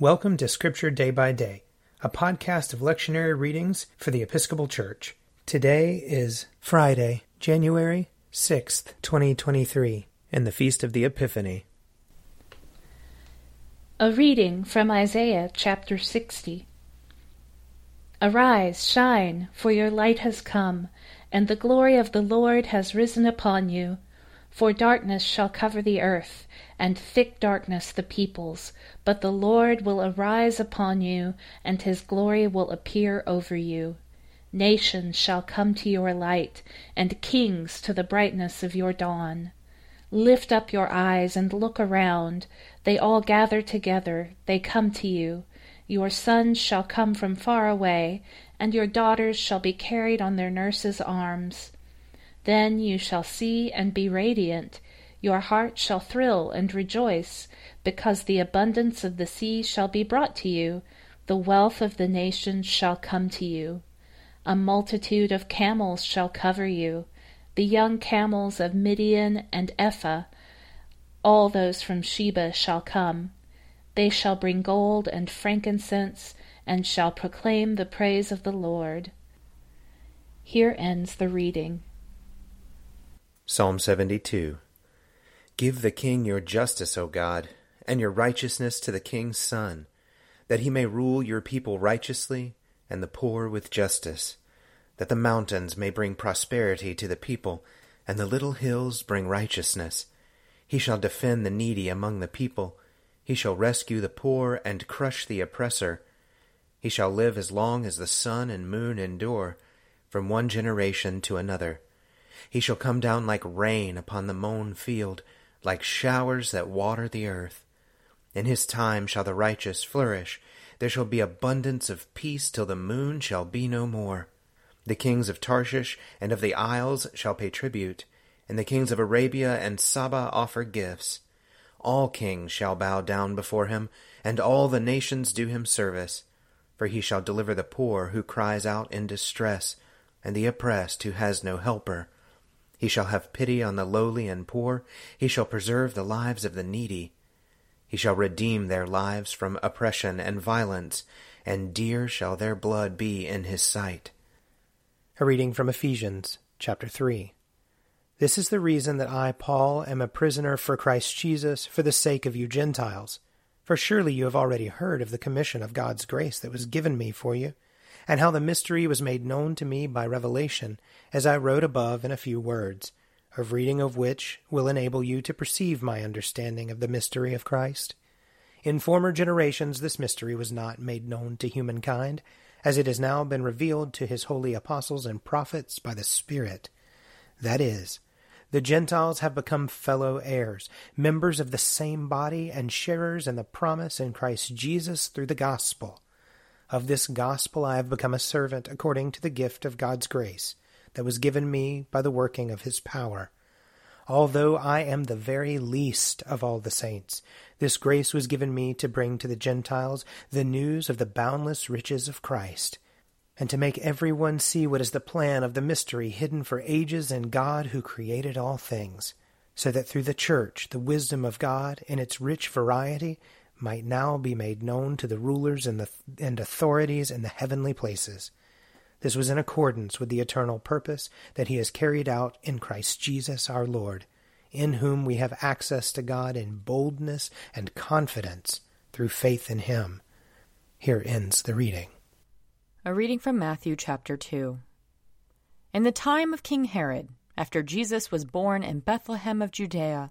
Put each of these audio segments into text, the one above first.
Welcome to Scripture Day by Day, a podcast of lectionary readings for the Episcopal Church. Today is Friday, January 6th, 2023, and the Feast of the Epiphany. A reading from Isaiah chapter 60. Arise, shine, for your light has come, and the glory of the Lord has risen upon you. For darkness shall cover the earth, and thick darkness the peoples. But the Lord will arise upon you, and his glory will appear over you. Nations shall come to your light, and kings to the brightness of your dawn. Lift up your eyes and look around. They all gather together, they come to you. Your sons shall come from far away, and your daughters shall be carried on their nurses' arms. Then you shall see and be radiant. Your heart shall thrill and rejoice, because the abundance of the sea shall be brought to you, the wealth of the nations shall come to you. A multitude of camels shall cover you, the young camels of Midian and Ephah. All those from Sheba shall come. They shall bring gold and frankincense, and shall proclaim the praise of the Lord. Here ends the reading. Psalm 72 Give the king your justice, O God, and your righteousness to the king's son, that he may rule your people righteously and the poor with justice, that the mountains may bring prosperity to the people, and the little hills bring righteousness. He shall defend the needy among the people. He shall rescue the poor and crush the oppressor. He shall live as long as the sun and moon endure, from one generation to another. He shall come down like rain upon the mown field, like showers that water the earth. In his time shall the righteous flourish. There shall be abundance of peace till the moon shall be no more. The kings of Tarshish and of the isles shall pay tribute, and the kings of Arabia and Saba offer gifts. All kings shall bow down before him, and all the nations do him service. For he shall deliver the poor who cries out in distress, and the oppressed who has no helper. He shall have pity on the lowly and poor. He shall preserve the lives of the needy. He shall redeem their lives from oppression and violence, and dear shall their blood be in his sight. A reading from Ephesians chapter 3. This is the reason that I, Paul, am a prisoner for Christ Jesus for the sake of you Gentiles. For surely you have already heard of the commission of God's grace that was given me for you and how the mystery was made known to me by revelation, as I wrote above in a few words, of reading of which will enable you to perceive my understanding of the mystery of Christ. In former generations this mystery was not made known to humankind, as it has now been revealed to his holy apostles and prophets by the Spirit. That is, the Gentiles have become fellow heirs, members of the same body, and sharers in the promise in Christ Jesus through the gospel. Of this gospel I have become a servant according to the gift of God's grace that was given me by the working of his power. Although I am the very least of all the saints, this grace was given me to bring to the Gentiles the news of the boundless riches of Christ, and to make every one see what is the plan of the mystery hidden for ages in God who created all things, so that through the Church the wisdom of God in its rich variety might now be made known to the rulers and, the, and authorities in the heavenly places. This was in accordance with the eternal purpose that he has carried out in Christ Jesus our Lord, in whom we have access to God in boldness and confidence through faith in him. Here ends the reading. A reading from Matthew chapter 2. In the time of King Herod, after Jesus was born in Bethlehem of Judea,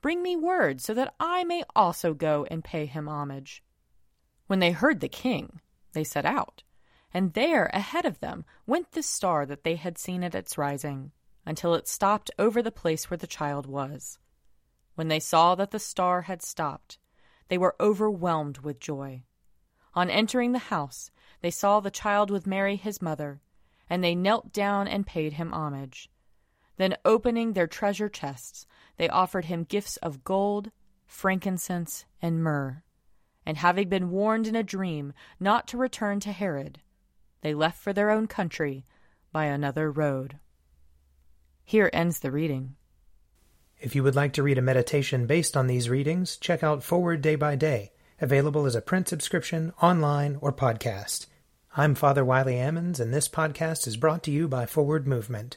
bring me word, so that I may also go and pay him homage. When they heard the king, they set out, and there ahead of them went the star that they had seen at its rising, until it stopped over the place where the child was. When they saw that the star had stopped, they were overwhelmed with joy. On entering the house, they saw the child with Mary his mother, and they knelt down and paid him homage. Then, opening their treasure chests, they offered him gifts of gold, frankincense, and myrrh. And having been warned in a dream not to return to Herod, they left for their own country by another road. Here ends the reading. If you would like to read a meditation based on these readings, check out Forward Day by Day, available as a print subscription, online, or podcast. I'm Father Wiley Ammons, and this podcast is brought to you by Forward Movement.